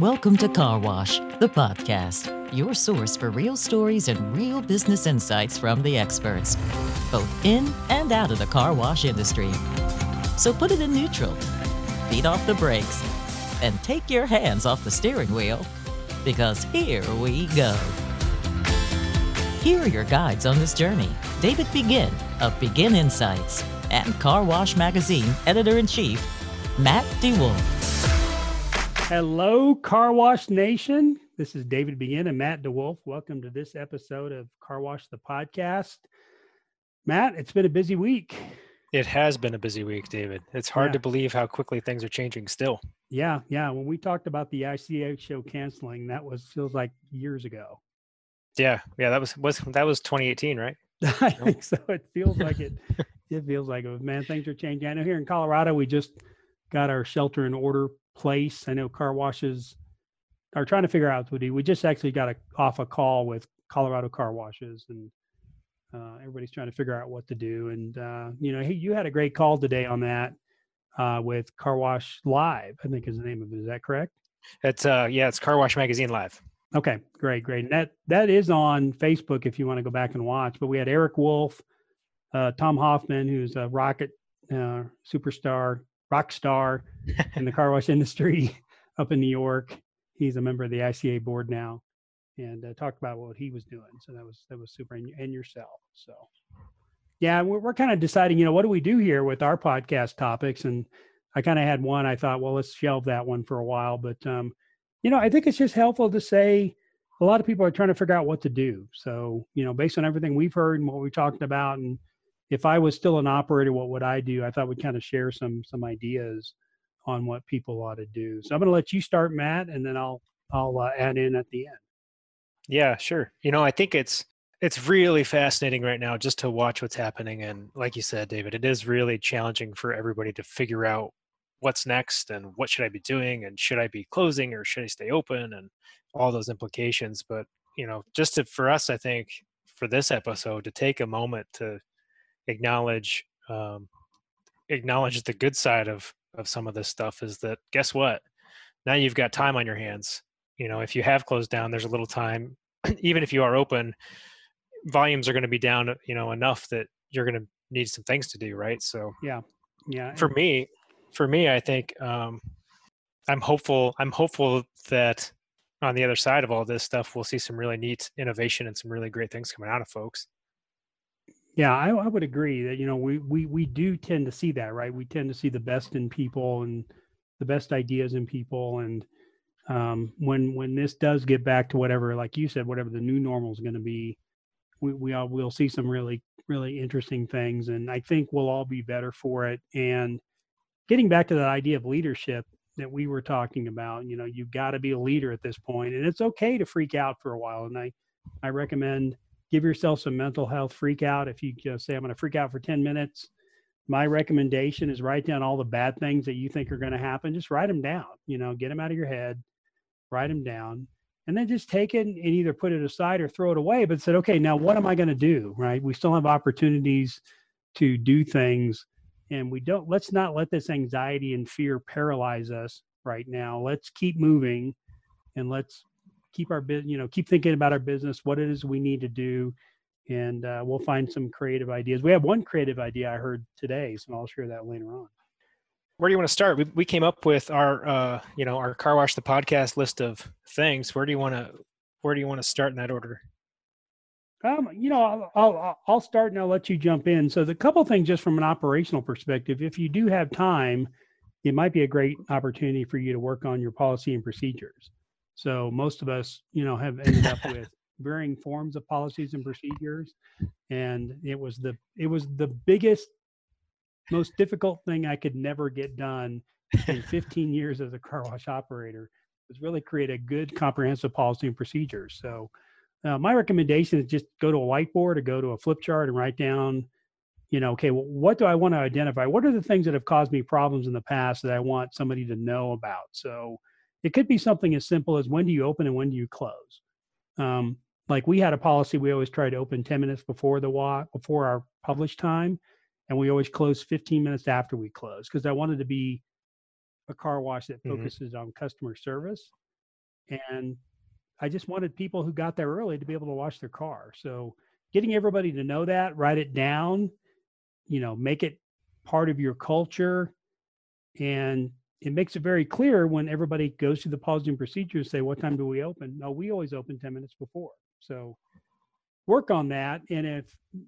Welcome to Car Wash, the podcast, your source for real stories and real business insights from the experts, both in and out of the car wash industry. So put it in neutral, feet off the brakes, and take your hands off the steering wheel, because here we go. Here are your guides on this journey David Begin of Begin Insights and Car Wash Magazine editor in chief, Matt DeWolf. Hello, Car Wash Nation. This is David Begin and Matt DeWolf. Welcome to this episode of Car Wash the podcast. Matt, it's been a busy week. It has been a busy week, David. It's hard Yeah. to believe how quickly things are changing still. Yeah, yeah. When we talked about the ICA show canceling, that was feels like years ago. Yeah, yeah, that was was that was 2018, right? I think so. It feels like it. It feels like it. Man, things are changing. I know here in Colorado, we just got our shelter in order place. I know car washes are trying to figure out what to do. We just actually got a, off a call with Colorado car washes, and uh, everybody's trying to figure out what to do. And uh, you know, hey, you had a great call today on that uh, with Car Wash Live. I think is the name of it. Is that correct? It's uh yeah, it's Car Wash Magazine Live. Okay, great, great. And that that is on Facebook if you want to go back and watch. But we had Eric Wolf, uh, Tom Hoffman, who's a rocket uh, superstar, rock star in the car wash industry up in New York. He's a member of the ICA board now, and uh, talked about what he was doing. So that was that was super, and, and yourself. So yeah, we're we're kind of deciding, you know, what do we do here with our podcast topics? And I kind of had one. I thought, well, let's shelve that one for a while, but um, you know, I think it's just helpful to say a lot of people are trying to figure out what to do. So, you know, based on everything we've heard and what we talked about, and if I was still an operator, what would I do? I thought we'd kind of share some some ideas on what people ought to do. So I'm going to let you start, Matt, and then I'll I'll uh, add in at the end. Yeah, sure. You know, I think it's it's really fascinating right now just to watch what's happening and like you said, David, it is really challenging for everybody to figure out what's next and what should I be doing and should I be closing or should I stay open and all those implications, but you know, just to, for us I think for this episode to take a moment to acknowledge um, acknowledge the good side of of some of this stuff is that guess what? Now you've got time on your hands. You know if you have closed down there's a little time. Even if you are open volumes are going to be down you know enough that you're going to need some things to do right? So Yeah, yeah. for me for me i think um i'm hopeful i'm hopeful that on the other side of all this stuff we'll see some really neat innovation and some really great things coming out of folks Yeah, I, I would agree that you know we we we do tend to see that, right? We tend to see the best in people and the best ideas in people, and um, when when this does get back to whatever, like you said, whatever the new normal is going to be, we we all will see some really really interesting things, and I think we'll all be better for it. And getting back to that idea of leadership that we were talking about, you know, you've got to be a leader at this point, and it's okay to freak out for a while. And I I recommend give yourself some mental health freak out. If you just say, I'm going to freak out for 10 minutes, my recommendation is write down all the bad things that you think are going to happen. Just write them down, you know, get them out of your head, write them down, and then just take it and either put it aside or throw it away. But said, okay, now what am I going to do? Right. We still have opportunities to do things. And we don't, let's not let this anxiety and fear paralyze us right now. Let's keep moving and let's keep our business, you know, keep thinking about our business, what it is we need to do, and uh, we'll find some creative ideas. We have one creative idea I heard today, so I'll share that later on. where do you want to start we, we came up with our uh you know our car wash the podcast list of things where do you want to where do you want to start in that order Um, you know, I'll, I'll I'll start and I'll let you jump in. So the couple things, just from an operational perspective, if you do have time, it might be a great opportunity for you to work on your policy and procedures. So most of us, you know, have ended up with varying forms of policies and procedures, and it was the it was the biggest, most difficult thing I could never get done in 15 years as a car wash operator was really create a good comprehensive policy and procedures. So uh, my recommendation is just go to a whiteboard or go to a flip chart and write down, you know, okay, well, what do I want to identify? What are the things that have caused me problems in the past that I want somebody to know about? So it could be something as simple as when do you open and when do you close? Um, like we had a policy, we always try to open 10 minutes before the walk, before our published time, and we always close 15 minutes after we close because I wanted to be a car wash that Mhm. focuses on customer service and I just wanted people who got there early to be able to wash their car. So getting everybody to know that, write it down, you know, make it part of your culture. And it makes it very clear when everybody goes through the policy and procedures, say, what time do we open? No, we always open 10 minutes before. So work on that. And if,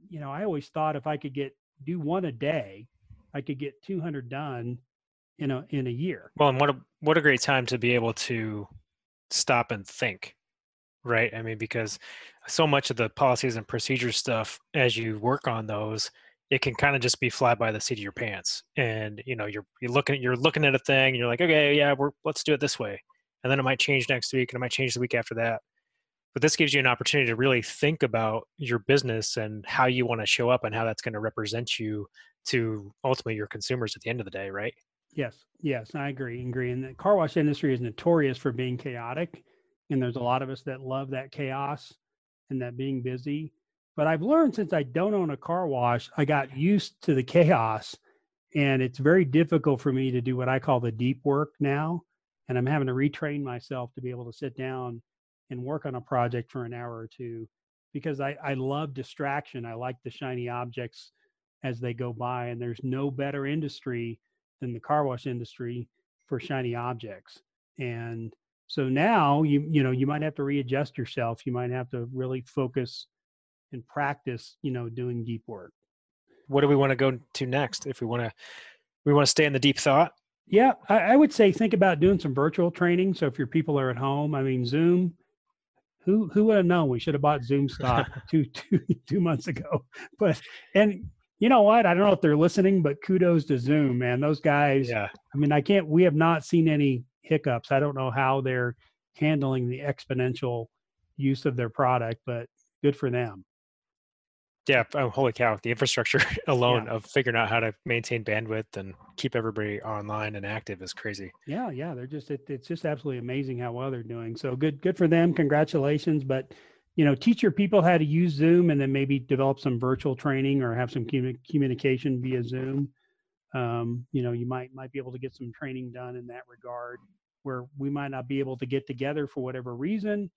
you know, I always thought if I could get do one a day, I could get 200 done in a in a year. Well, and what a what a great time to be able to stop and think, right? I mean, because so much of the policies and procedure stuff, as you work on those, it can kind of just be fly by the seat of your pants, and you know, you're you're looking you're looking at a thing, and you're like, okay, yeah, we're let's do it this way, and then it might change next week, and it might change the week after that. But this gives you an opportunity to really think about your business and how you want to show up and how that's going to represent you to ultimately your consumers at the end of the day, right? Yes, yes, I agree. Agree. And the car wash industry is notorious for being chaotic, and there's a lot of us that love that chaos and that being busy. But I've learned since I don't own a car wash, I got used to the chaos, and it's very difficult for me to do what I call the deep work now. And I'm having to retrain myself to be able to sit down and work on a project for an hour or two because I, I love distraction. I like the shiny objects as they go by, and there's no better industry than the car wash industry for shiny objects. And so now you you know you might have to readjust yourself. You might have to really focus and practice, you know, doing deep work. What do we want to go to next? If we want to we want to stay in the deep thought. Yeah, I, I would say think about doing some virtual training. So if your people are at home, I mean Zoom, who who would have known we should have bought Zoom stock two two two months ago? But and you know what? I don't know if they're listening, but kudos to Zoom, man. Those guys. Yeah. I mean, I can't. We have not seen any hiccups. I don't know how they're handling the exponential use of their product, but good for them. Yeah. Oh, holy cow! The infrastructure alone yeah. of figuring out how to maintain bandwidth and keep everybody online and active is crazy. Yeah, yeah. They're just. It, it's just absolutely amazing how well they're doing. So good. Good for them. Congratulations. But you know teach your people how to use zoom and then maybe develop some virtual training or have some communication via zoom um, you know you might might be able to get some training done in that regard where we might not be able to get together for whatever reason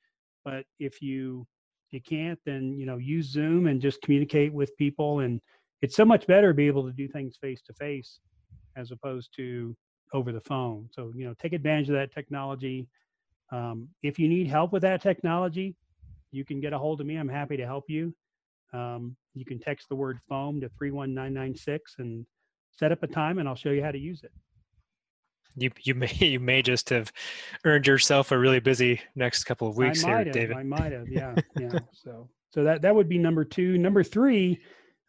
but if you you can't then you know use zoom and just communicate with people and it's so much better to be able to do things face to face as opposed to over the phone so you know take advantage of that technology um, if you need help with that technology you can get a hold of me. I'm happy to help you. Um, you can text the word foam to 31996 and set up a time and I'll show you how to use it. You you may you may just have earned yourself a really busy next couple of weeks here, have, David. I might have, yeah, yeah. So so that that would be number two. Number three,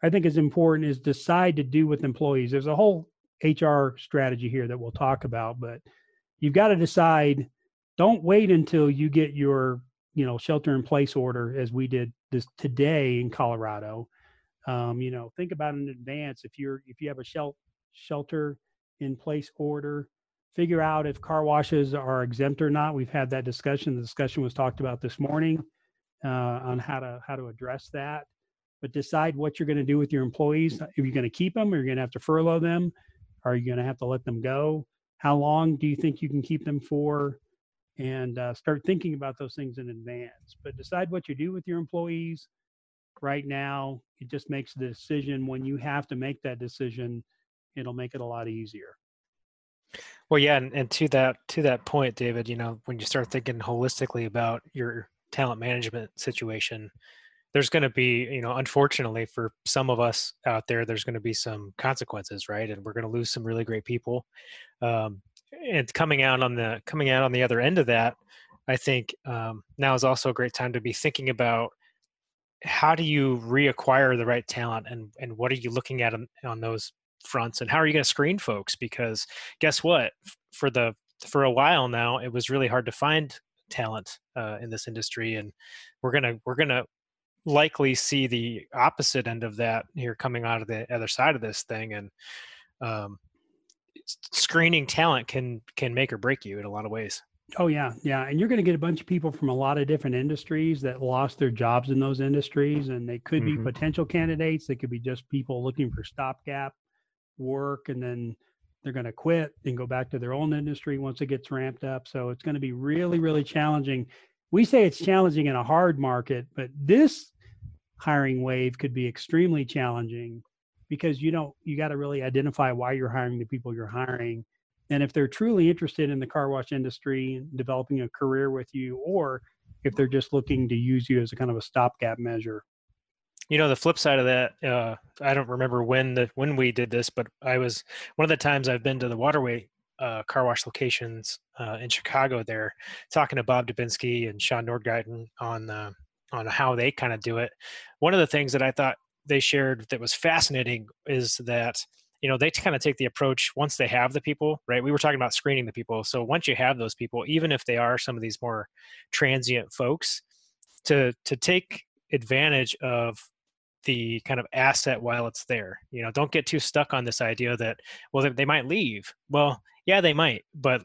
I think is important is decide to do with employees. There's a whole HR strategy here that we'll talk about, but you've got to decide. Don't wait until you get your you know shelter in place order as we did this today in Colorado. Um, you know, think about in advance if you're if you have a shel- shelter in place order, figure out if car washes are exempt or not. We've had that discussion. The discussion was talked about this morning uh, on how to how to address that. But decide what you're going to do with your employees. Are you're going to keep them, or you're going to have to furlough them, are you going to have to let them go? How long do you think you can keep them for? and uh, start thinking about those things in advance. But decide what you do with your employees. Right now, it just makes the decision when you have to make that decision, it'll make it a lot easier. Well, yeah, and, and to that to that point, David, you know, when you start thinking holistically about your talent management situation, there's going to be, you know, unfortunately for some of us out there, there's going to be some consequences, right? And we're going to lose some really great people. Um, and coming out on the coming out on the other end of that, I think um, now is also a great time to be thinking about how do you reacquire the right talent and and what are you looking at on, on those fronts and how are you going to screen folks because guess what for the for a while now it was really hard to find talent uh, in this industry and we're gonna we're gonna likely see the opposite end of that here coming out of the other side of this thing and um, screening talent can can make or break you in a lot of ways. Oh yeah, yeah, and you're going to get a bunch of people from a lot of different industries that lost their jobs in those industries, and they could mm-hmm. be potential candidates. They could be just people looking for stopgap work, and then they're going to quit and go back to their own industry once it gets ramped up. So it's going to be really, really challenging. We say it's challenging in a hard market, but this hiring wave could be extremely challenging because you don't you got to really identify why you're hiring the people you're hiring and if they're truly interested in the car wash industry and developing a career with you or if they're just looking to use you as a kind of a stopgap measure you know the flip side of that uh, i don't remember when the when we did this but i was one of the times i've been to the waterway uh, car wash locations uh, in chicago there talking to bob dubinsky and sean nordgeiten on on how they kind of do it. One of the things that i thought they shared that was fascinating is that you know they kind of take the approach once they have the people right? We were talking about screening the people so once you have those people even if they are some of these more transient folks to to take advantage of the kind of asset while it's there. You know, don't get too stuck on this idea that well they, might leave. Well, yeah, they might, but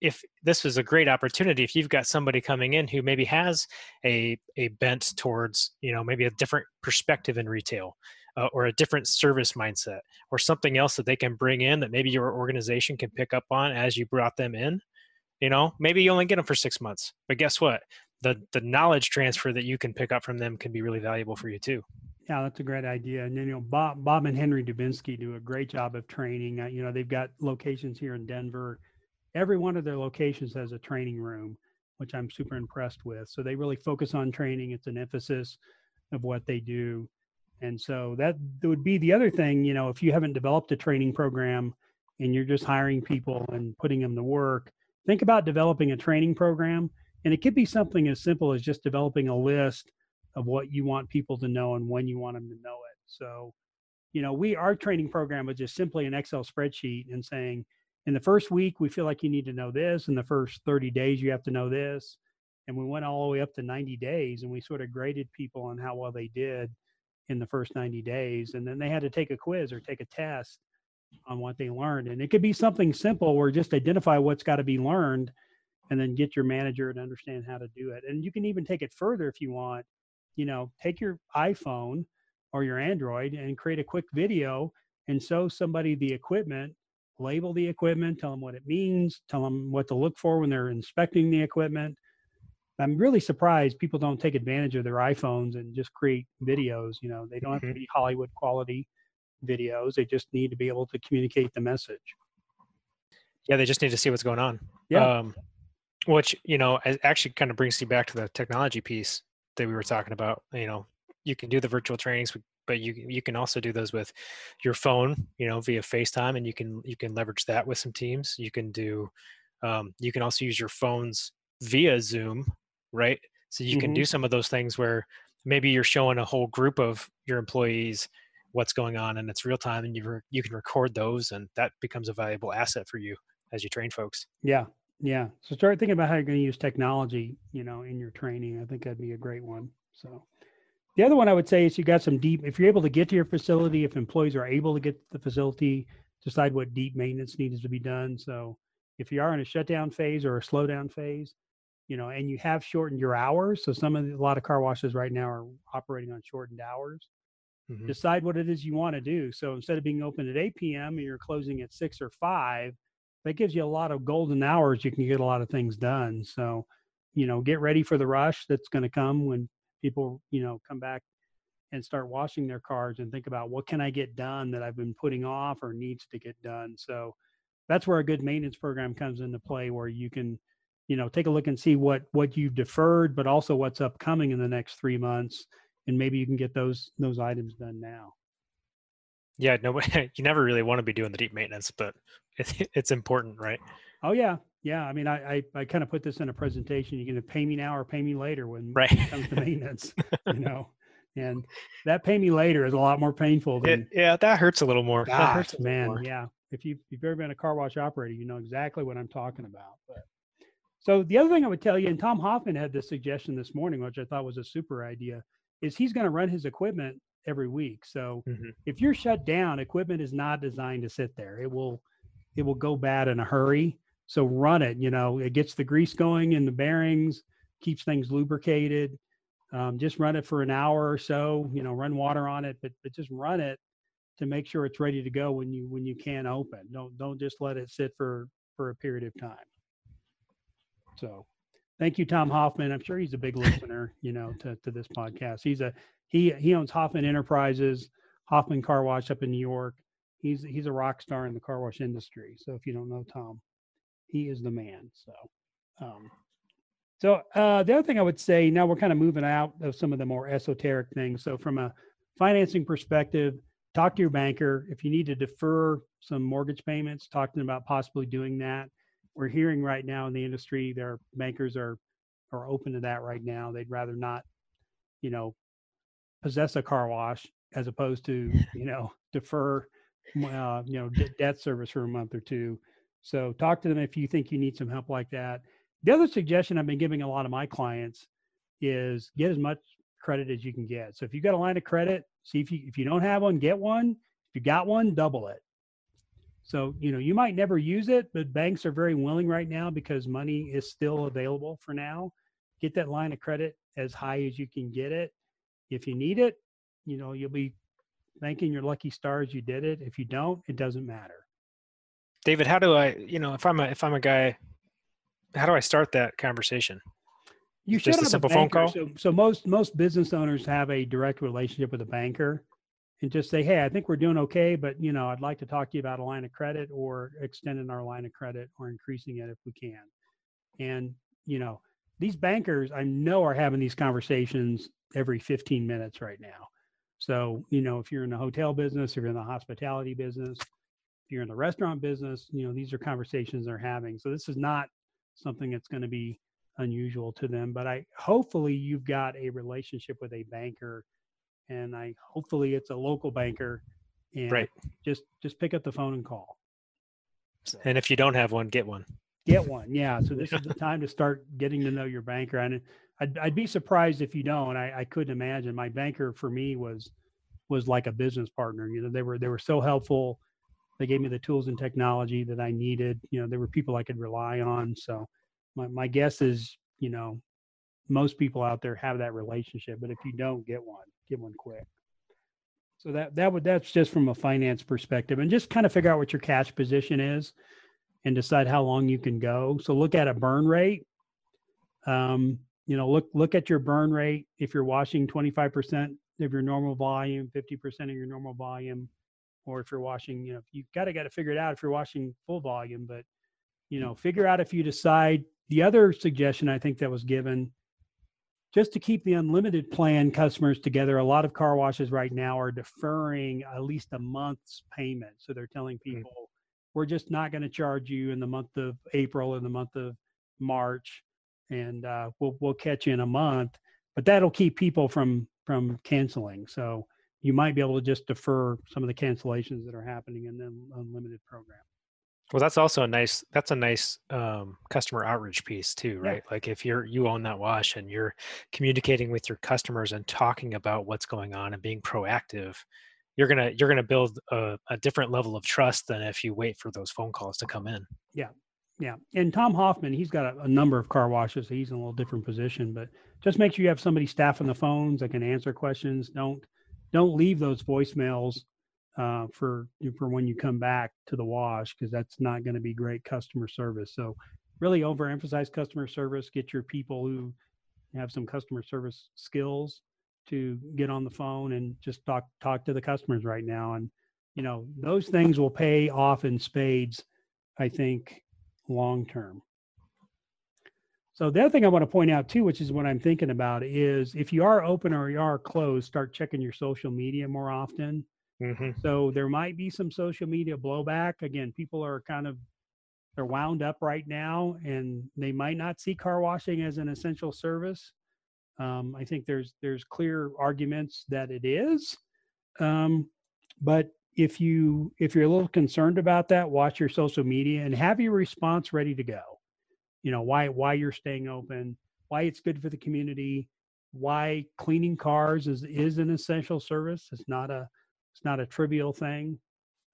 if this is a great opportunity if you've got somebody coming in who maybe has a a bent towards you know maybe a different perspective in retail uh, or a different service mindset or something else that they can bring in that maybe your organization can pick up on as you brought them in you know maybe you only get them for six months but guess what the the knowledge transfer that you can pick up from them can be really valuable for you too yeah, that's a great idea. And then, you know, Bob, Bob and Henry Dubinsky do a great job of training. Uh, you know, they've got locations here in Denver. Every one of their locations has a training room, which I'm super impressed with. So they really focus on training. It's an emphasis of what they do. And so that, that would be the other thing, you know, if you haven't developed a training program and you're just hiring people and putting them to work, think about developing a training program. And it could be something as simple as just developing a list of what you want people to know and when you want them to know it. So, you know, we our training program was just simply an Excel spreadsheet and saying, in the first week we feel like you need to know this, in the first 30 days you have to know this, and we went all the way up to 90 days and we sort of graded people on how well they did in the first 90 days, and then they had to take a quiz or take a test on what they learned, and it could be something simple or just identify what's got to be learned and then get your manager to understand how to do it. And you can even take it further if you want you know, take your iPhone or your Android and create a quick video and show somebody the equipment, label the equipment, tell them what it means, tell them what to look for when they're inspecting the equipment. I'm really surprised people don't take advantage of their iPhones and just create videos. You know, they don't have to mm-hmm. be Hollywood quality videos. They just need to be able to communicate the message. Yeah, they just need to see what's going on. Yeah. Um, which you know actually kind of brings you back to the technology piece that we were talking about you know you can do the virtual trainings but you you can also do those with your phone you know via facetime and you can you can leverage that with some teams. You can do um, you can also use your phones via zoom right? So you mm-hmm. can do some of those things where maybe you're showing a whole group of your employees what's going on and it's real time and you re- you can record those and that becomes a valuable asset for you as you train folks. Yeah yeah. So start thinking about how you're going to use technology, you know, in your training. I think that'd be a great one. So the other one I would say is you got some deep, if you're able to get to your facility, if employees are able to get to the facility, decide what deep maintenance needs to be done. So if you are in a shutdown phase or a slowdown phase, you know, and you have shortened your hours. So some of the, a lot of car washes right now are operating on shortened hours. Mm-hmm. Decide what it is you want to do. So instead of being open at 8 p.m. and you're closing at six or five, that gives you a lot of golden hours. You can get a lot of things done. So, you know, get ready for the rush that's going to come when people, you know, come back and start washing their cars and think about what can I get done that I've been putting off or needs to get done. So that's where a good maintenance program comes into play where you can, you know, take a look and see what what you've deferred, but also what's upcoming in the next three months. And maybe you can get those those items done now. Yeah, no, you never really want to be doing the deep maintenance, but it's, it's important, right? Oh yeah, yeah. I mean, I I, I kind of put this in a presentation. You can pay me now or pay me later when right. it comes to maintenance, you know. And that pay me later is a lot more painful than it, yeah, that hurts a little more. Gosh, that hurts man, more. yeah. If you you've ever been a car wash operator, you know exactly what I'm talking about. But so the other thing I would tell you, and Tom Hoffman had this suggestion this morning, which I thought was a super idea, is he's going to run his equipment every week. So mm-hmm. if you're shut down, equipment is not designed to sit there. It will it will go bad in a hurry. So run it. You know, it gets the grease going in the bearings, keeps things lubricated. Um, just run it for an hour or so. You know, run water on it, but but just run it to make sure it's ready to go when you when you can open. Don't don't just let it sit for for a period of time. So, thank you, Tom Hoffman. I'm sure he's a big listener, you know, to to this podcast. He's a he he owns Hoffman Enterprises, Hoffman Car Wash up in New York. He's he's a rock star in the car wash industry. So if you don't know Tom, he is the man. So. Um, so uh, the other thing I would say now we're kind of moving out of some of the more esoteric things. So from a financing perspective, talk to your banker. If you need to defer some mortgage payments, talk to them about possibly doing that. We're hearing right now in the industry, their bankers are are open to that right now. They'd rather not, you know, possess a car wash as opposed to you know defer, uh, you know, d- debt service for a month or two. So talk to them if you think you need some help like that. The other suggestion I've been giving a lot of my clients is get as much credit as you can get. So if you got a line of credit, see if you if you don't have one, get one. If you got one, double it. So, you know, you might never use it, but banks are very willing right now because money is still available for now. Get that line of credit as high as you can get it. If you need it, you know, you'll be thanking your lucky stars you did it. If you don't, it doesn't matter. David, how do I, you know, if I'm a if I'm a guy, how do I start that conversation? You Just should a have simple a phone call? So, so most most business owners have a direct relationship with a banker, and just say, "Hey, I think we're doing okay, but you know, I'd like to talk to you about a line of credit or extending our line of credit or increasing it if we can." And you know, these bankers I know are having these conversations every 15 minutes right now. So you know, if you're in the hotel business, if you're in the hospitality business, if you're in the restaurant business, you know, these are conversations they're having. So this is not something that's going to be unusual to them but i hopefully you've got a relationship with a banker and i hopefully it's a local banker and Right. just just pick up the phone and call So, And if you don't have one, get one. get one yeah so this is the time to start getting to know your banker and i'd, I'd be surprised if you don't. I, I couldn't imagine. My banker for me was was like a business partner you know they were they were so helpful. They gave me the tools and technology that i needed you know there were people i could rely on. So my, my guess is you know most people out there have that relationship but if you don't get one get one quick. So that that would that's just from a finance perspective and just kind of figure out what your cash position is and decide how long you can go. So look at a burn rate. Um, you know look look at your burn rate if you're washing 25% of your normal volume 50% of your normal volume or if you're washing you know you got to got to figure it out if you're washing full volume but you know figure out if you decide the other suggestion i think that was given just to keep the unlimited plan customers together a lot of car washes right now are deferring at least a month's payment. So they're telling mm. people we're just not going to charge you in the month of april and the month of march and uh, we'll, we'll catch you in a month but that'll keep people from from canceling so you might be able to just defer some of the cancellations that are happening in the unlimited program Well, that's also a nice. That's a nice um, customer outreach piece too, Yeah. right? Like if you're you own that wash and you're communicating with your customers and talking about what's going on and being proactive, you're gonna you're gonna build a, a different level of trust than if you wait for those phone calls to come in. Yeah, and Tom Hoffman, he's got a, a number of car washes. So he's in a little different position, but just make sure you have somebody staffing the phones that can answer questions. Don't don't leave those voicemails uh, for for when you come back to the wash because that's not going to be great customer service. So really overemphasize customer service. Get your people who have some customer service skills to get on the phone and just talk talk to the customers right now. And you know those things will pay off in spades. I think long term. So the other thing I want to point out too, which is what I'm thinking about, is if you are open or you are closed, start checking your social media more often. Mm-hmm. So there might be some social media blowback. Again, people are kind of they're wound up right now, and they might not see car washing as an essential service. Um, I think there's there's clear arguments that it is, um, but if you if you're a little concerned about that, watch your social media and have your response ready to go. You know why why you're staying open, why it's good for the community, why cleaning cars is is an essential service. It's not a it's not a trivial thing.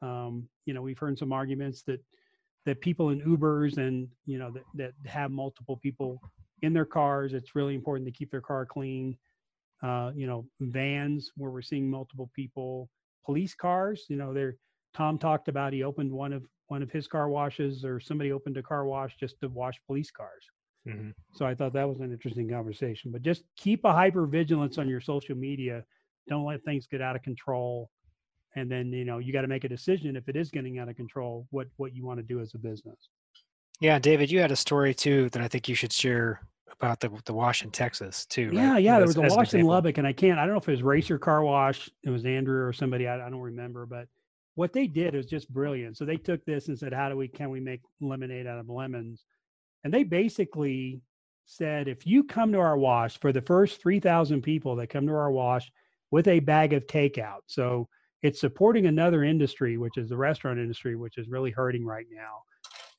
Um, you know, we've heard some arguments that that people in Ubers and you know that, that have multiple people in their cars, it's really important to keep their car clean. Uh, you know, vans where we're seeing multiple people, police cars. You know, there Tom talked about he opened one of one of his car washes, or somebody opened a car wash just to wash police cars. Mhm. So I thought that was an interesting conversation. But just keep a hyper vigilance on your social media. Don't let things get out of control. And then you know you got to make a decision if it is getting out of control, what what you want to do as a business. Yeah, David, you had a story too that I think you should share about the the wash in Texas too. right? Yeah, yeah. There was a wash in. Lubbock, and I can't. I don't know if it was Racer Car Wash. It was Andrew or somebody. I, I don't remember. But what they did was just brilliant. So they took this and said, "How do we can we make lemonade out of lemons?" And they basically said, if you come to our wash for the first three thousand people that come to our wash with a bag of takeout, so it's supporting another industry, which is the restaurant industry, which is really hurting right now.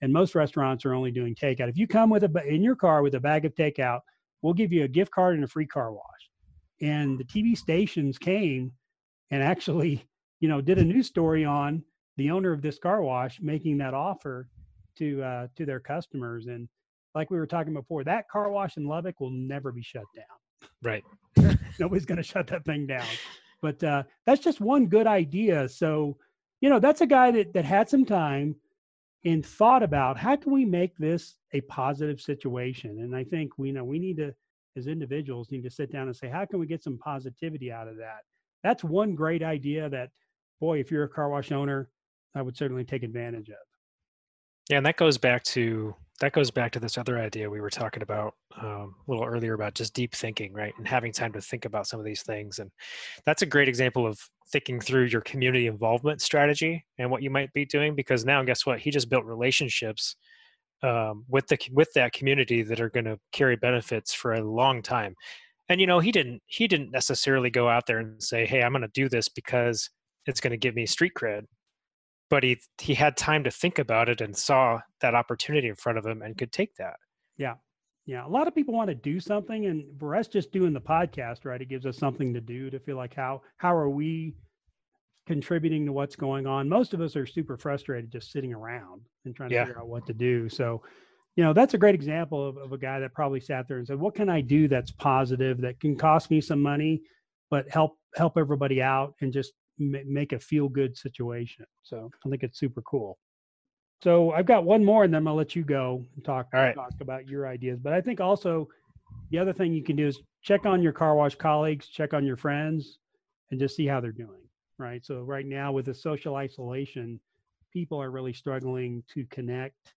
And most restaurants are only doing takeout. If you come with a in your car with a bag of takeout, we'll give you a gift card and a free car wash. And the TV stations came and actually, you know, did a news story on the owner of this car wash making that offer to uh, to their customers. And like we were talking before, that car wash in Lubbock will never be shut down. Right. Nobody's going to shut that thing down. But uh, that's just one good idea. So, you know, that's a guy that that had some time and thought about how can we make this a positive situation. And I think we know we need to, as individuals, need to sit down and say, how can we get some positivity out of that? That's one great idea. That, boy, if you're a car wash owner, I would certainly take advantage of. Yeah, and that goes back to that goes back to this other idea we were talking about um, a little earlier about just deep thinking, right? And having time to think about some of these things. And that's a great example of thinking through your community involvement strategy and what you might be doing. Because now, guess what? He just built relationships um, with the with that community that are going to carry benefits for a long time. And you know, he didn't he didn't necessarily go out there and say, "Hey, I'm going to do this because it's going to give me street cred." But he he had time to think about it and saw that opportunity in front of him and could take that. Yeah. Yeah. A lot of people want to do something. And for us just doing the podcast, right, it gives us something to do to feel like how how are we contributing to what's going on? Most of us are super frustrated just sitting around and trying to Yeah. figure out what to do. So, you know, that's a great example of, of a guy that probably sat there and said, What can I do that's positive that can cost me some money, but help help everybody out and just make a feel good situation. So I think it's super cool. So I've got one more, and then gonna let you go and talk right. talk about your ideas. But I think also the other thing you can do is check on your car wash colleagues, check on your friends, and just see how they're doing. Right. So right now with the social isolation, people are really struggling to connect.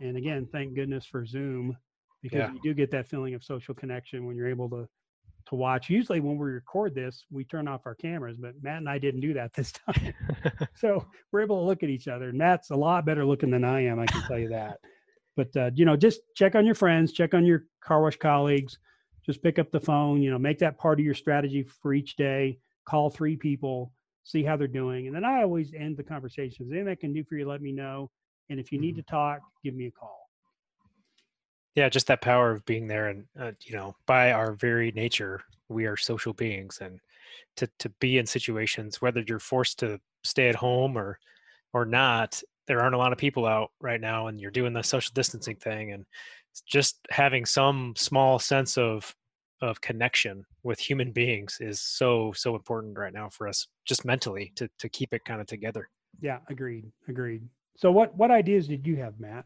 And again, thank goodness for Zoom because Yeah. you do get that feeling of social connection when you're able to to watch. Usually when we record this, we turn off our cameras, but Matt and I didn't do that this time. so we're able to look at each other. And Matt's a lot better looking than I am, I can tell you that. But uh, you know, just check on your friends, check on your car wash colleagues. Just pick up the phone. You know, make that part of your strategy for each day. Call three people, see how they're doing, and then I always end the conversations. Anything I can do for you, let me know. And if you need to talk, give me a call. Yeah, just that power of being there, and uh, you know, by our very nature, we are social beings, and to to be in situations whether you're forced to stay at home or or not, there aren't a lot of people out right now, and you're doing the social distancing thing, and just having some small sense of of connection with human beings is so so important right now for us just mentally to to keep it kind of together Yeah, agreed. Agreed. So what what ideas did you have, Matt?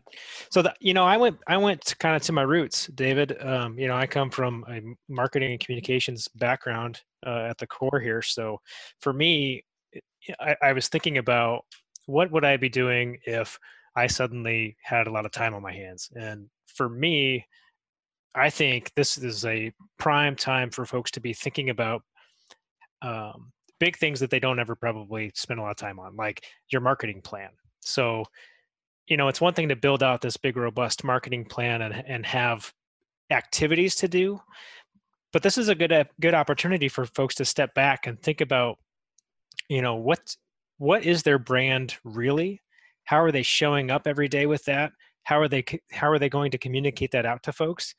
so you know i went i went kind of to my roots david. Um, you know i come from a marketing and communications background uh, at the core here. So for me I, I was thinking about what would i be doing if i suddenly had a lot of time on my hands? And for me i think this is a prime time for folks to be thinking about um, big things that they don't ever probably spend a lot of time on like your marketing plan so you know it's one thing to build out this big robust marketing plan and, and have activities to do but this is a good op- good opportunity for folks to step back and think about you know what what is their brand really? How are they showing up every day with that? How are they how are they going to communicate that out to folks?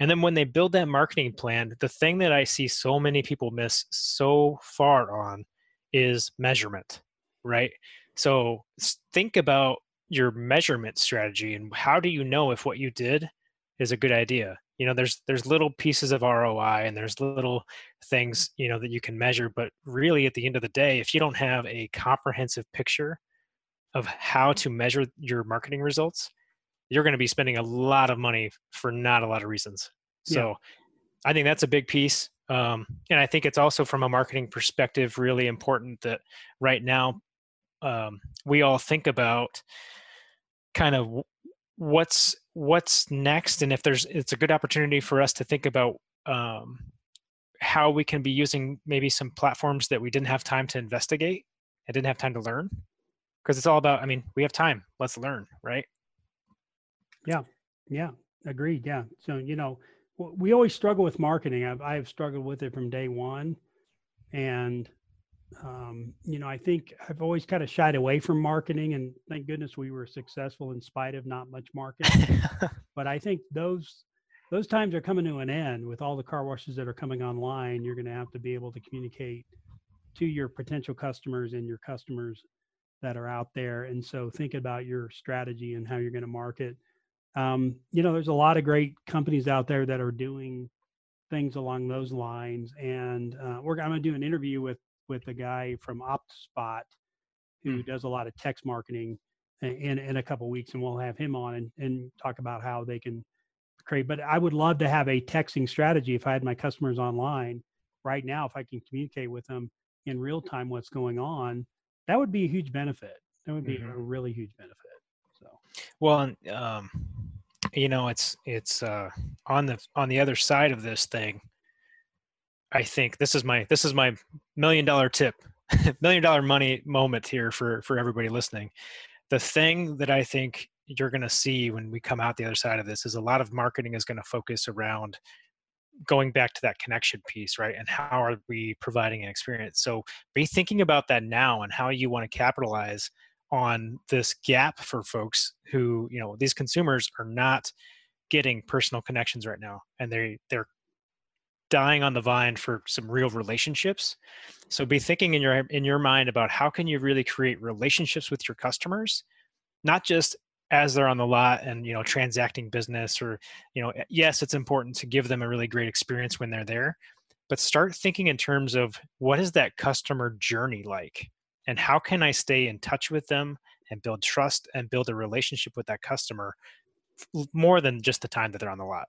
And then when they build that marketing plan the thing that i see so many people miss so far on is measurement right so think about your measurement strategy and how do you know if what you did is a good idea you know there's there's little pieces of roi and there's little things you know that you can measure but really at the end of the day if you don't have a comprehensive picture of how to measure your marketing results you're going to be spending a lot of money for not a lot of reasons so yeah. i think that's a big piece um, and i think it's also from a marketing perspective really important that right now um, we all think about kind of what's what's next and if there's it's a good opportunity for us to think about um, how we can be using maybe some platforms that we didn't have time to investigate and didn't have time to learn. Because it's all about i mean we have time. Let's learn right? Yeah. Yeah. Agreed. Yeah. So you know we always struggle with marketing. I've, I've struggled with it from day one. And um, you know, I think I've always kind of shied away from marketing, and thank goodness we were successful in spite of not much marketing. but I think those those times are coming to an end with all the car washes that are coming online. You're going to have to be able to communicate to your potential customers and your customers that are out there. And so, think about your strategy and how you're going to market. Um, you know, there's a lot of great companies out there that are doing things along those lines. And uh, we're I'm going to do an interview with with a guy from OptSpot who mm. does a lot of text marketing in in a couple weeks, and we'll have him on and, and talk about how they can create. But I would love to have a texting strategy if I had my customers online right now. If I can communicate with them in real time what's going on, that would be a huge benefit. That would be mm-hmm. a really huge benefit. So well, um, you know, it's it's uh, on the on the other side of this thing I think this is my this is my million dollar tip, million dollar money moment here for for everybody listening. The thing that I think you're going to see when we come out the other side of this is a lot of marketing is going to focus around going back to that connection piece, right? And how are we providing an experience? So be thinking about that now and how you want to capitalize on this gap for folks who, you know, these consumers are not getting personal connections right now and they they're dying on the vine for some real relationships. So be thinking in your in your mind about how can you really create relationships with your customers not just as they're on the lot and you know transacting business or you know yes it's important to give them a really great experience when they're there but start thinking in terms of what is that customer journey like? And how can i stay in touch with them and build trust and build a relationship with that customer more than just the time that they're on the lot?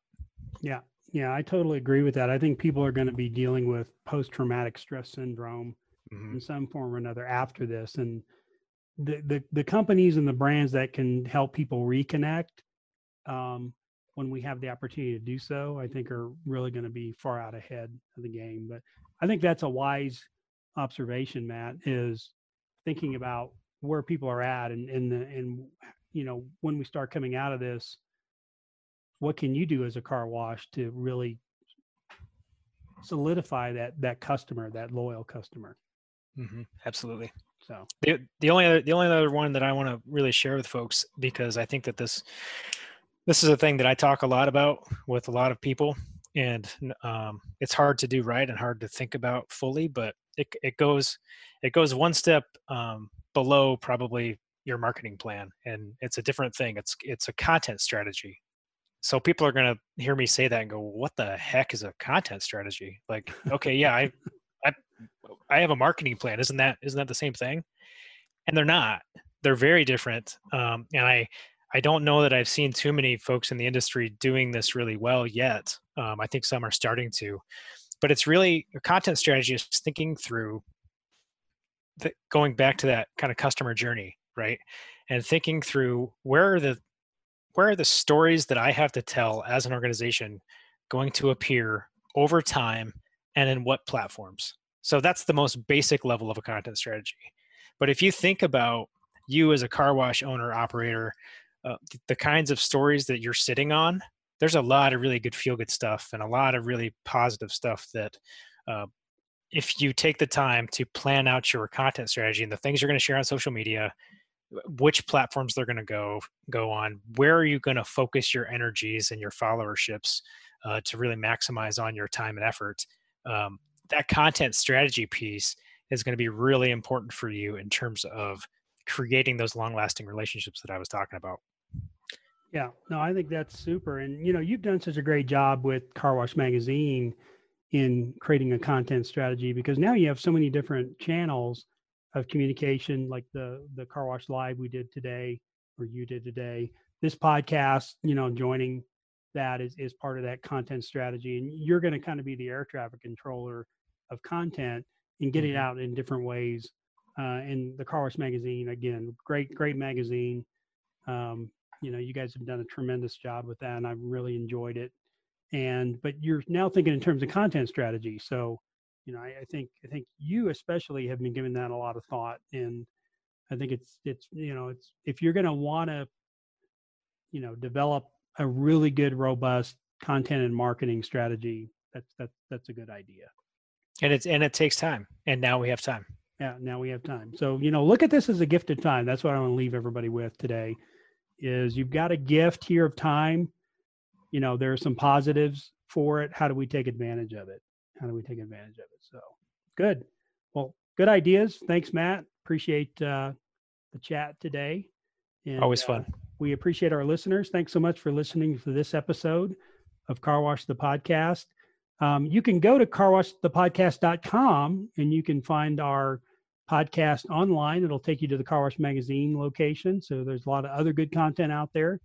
Yeah yeah, I totally agree with that. I think people are going to be dealing with post traumatic stress syndrome mm-hmm. in some form or another after this. And the, the, the companies and the brands that can help people reconnect um, when we have the opportunity to do so, I think are really going to be far out ahead of the game. But I think that's a wise observation, Matt, is thinking about where people are at and, and the, and, you know, when we start coming out of this, what can you do as a car wash to really solidify that that customer, that loyal customer? Mm-hmm. Absolutely. So the the only other the only other one that I want to really share with folks because I think that this this is a thing that I talk a lot about with a lot of people, and um, it's hard to do right and hard to think about fully, but it it goes it goes one step um, below probably your marketing plan, and it's a different thing. It's it's a content strategy so people are going to hear me say that and go what the heck is a content strategy? Like okay yeah i i i have a marketing plan. Isn't that isn't that the same thing? And they're not. They're very different um, and i i don't know that i've seen too many folks in the industry doing this really well yet um, i think some are starting to but it's really a content strategy is thinking through the, going back to that kind of customer journey right? And thinking through where are the where are the stories that I have to tell as an organization going to appear over time and in what platforms? So that's the most basic level of a content strategy. But if you think about you as a car wash owner, operator, uh, the kinds of stories that you're sitting on, there's a lot of really good feel good stuff and a lot of really positive stuff that uh, if you take the time to plan out your content strategy and the things you're going to share on social media which platforms they're going to go go on where are you going to focus your energies and your followerships uh, to really maximize on your time and effort um, that content strategy piece is going to be really important for you in terms of creating those long lasting relationships that i was talking about Yeah, no, I think that's super. And you know, you've done such a great job with Car Wash Magazine in creating a content strategy because now you have so many different channels of communication, like the the Car Wash Live we did today, or you did today. This podcast, you know, joining that is is part of that content strategy, and you're going to kind of be the air traffic controller of content and get it Mhm. out in different ways. Uh, and the Car Wash Magazine, again, great great magazine. Um, you know, you guys have done a tremendous job with that, and I've really enjoyed it. And but you're now thinking in terms of content strategy, so you know, I, I think I think you especially have been giving that a lot of thought, and I think it's it's you know it's if you're going to want to, you know, develop a really good, robust content and marketing strategy, that's that's that's a good idea. And it's and it takes time. And now we have time. Yeah, now we have time. So, you know, look at this as a gift of time. That's what I want to leave everybody with today is you've got a gift here of time. You know, there are some positives for it. How do we take advantage of it? How do we take advantage of it? So, good. Well, good ideas. Thanks, Matt. Appreciate uh, the chat today. And, Always uh, fun. we appreciate our listeners. Thanks so much for listening to this episode of Car Wash the Podcast. Um, you can go to carwashthepodcast.com and you can find our podcast online. It'll take you to the Car Wash Magazine location. So there's a lot of other good content out there,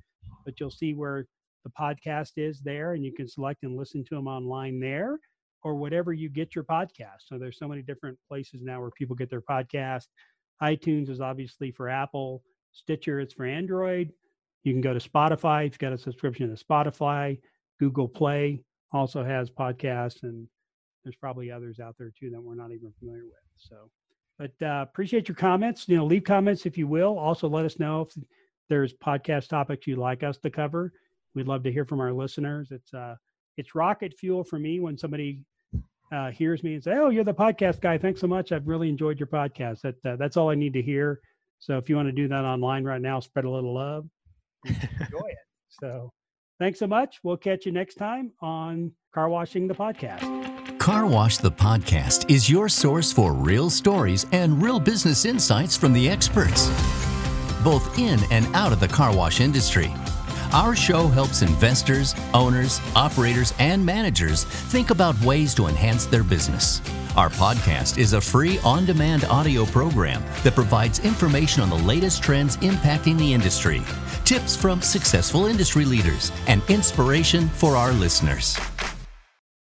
but you'll see where the podcast is there and you can select and listen to them online there or whatever you get your podcast. So there's so many different places now where people get their podcast. iTunes is obviously for Apple, Stitcher is for Android. You can go to Spotify if you've got a subscription to Spotify, Google Play also has podcasts and there's probably others out there too that we're not even familiar with. So but uh, appreciate your comments. You know, leave comments if you will. Also, let us know if there's podcast topics you'd like us to cover. We'd love to hear from our listeners. It's uh, it's rocket fuel for me when somebody uh, hears me and say, "Oh, you're the podcast guy. Thanks so much. I've really enjoyed your podcast." That uh, that's all I need to hear. So if you want to do that online right now, spread a little love. Enjoy it. So thanks so much. We'll catch you next time on Car Washing the Podcast. Car Wash the Podcast is your source for real stories and real business insights from the experts, both in and out of the car wash industry. Our show helps investors, owners, operators, and managers think about ways to enhance their business. Our podcast is a free on demand audio program that provides information on the latest trends impacting the industry, tips from successful industry leaders, and inspiration for our listeners.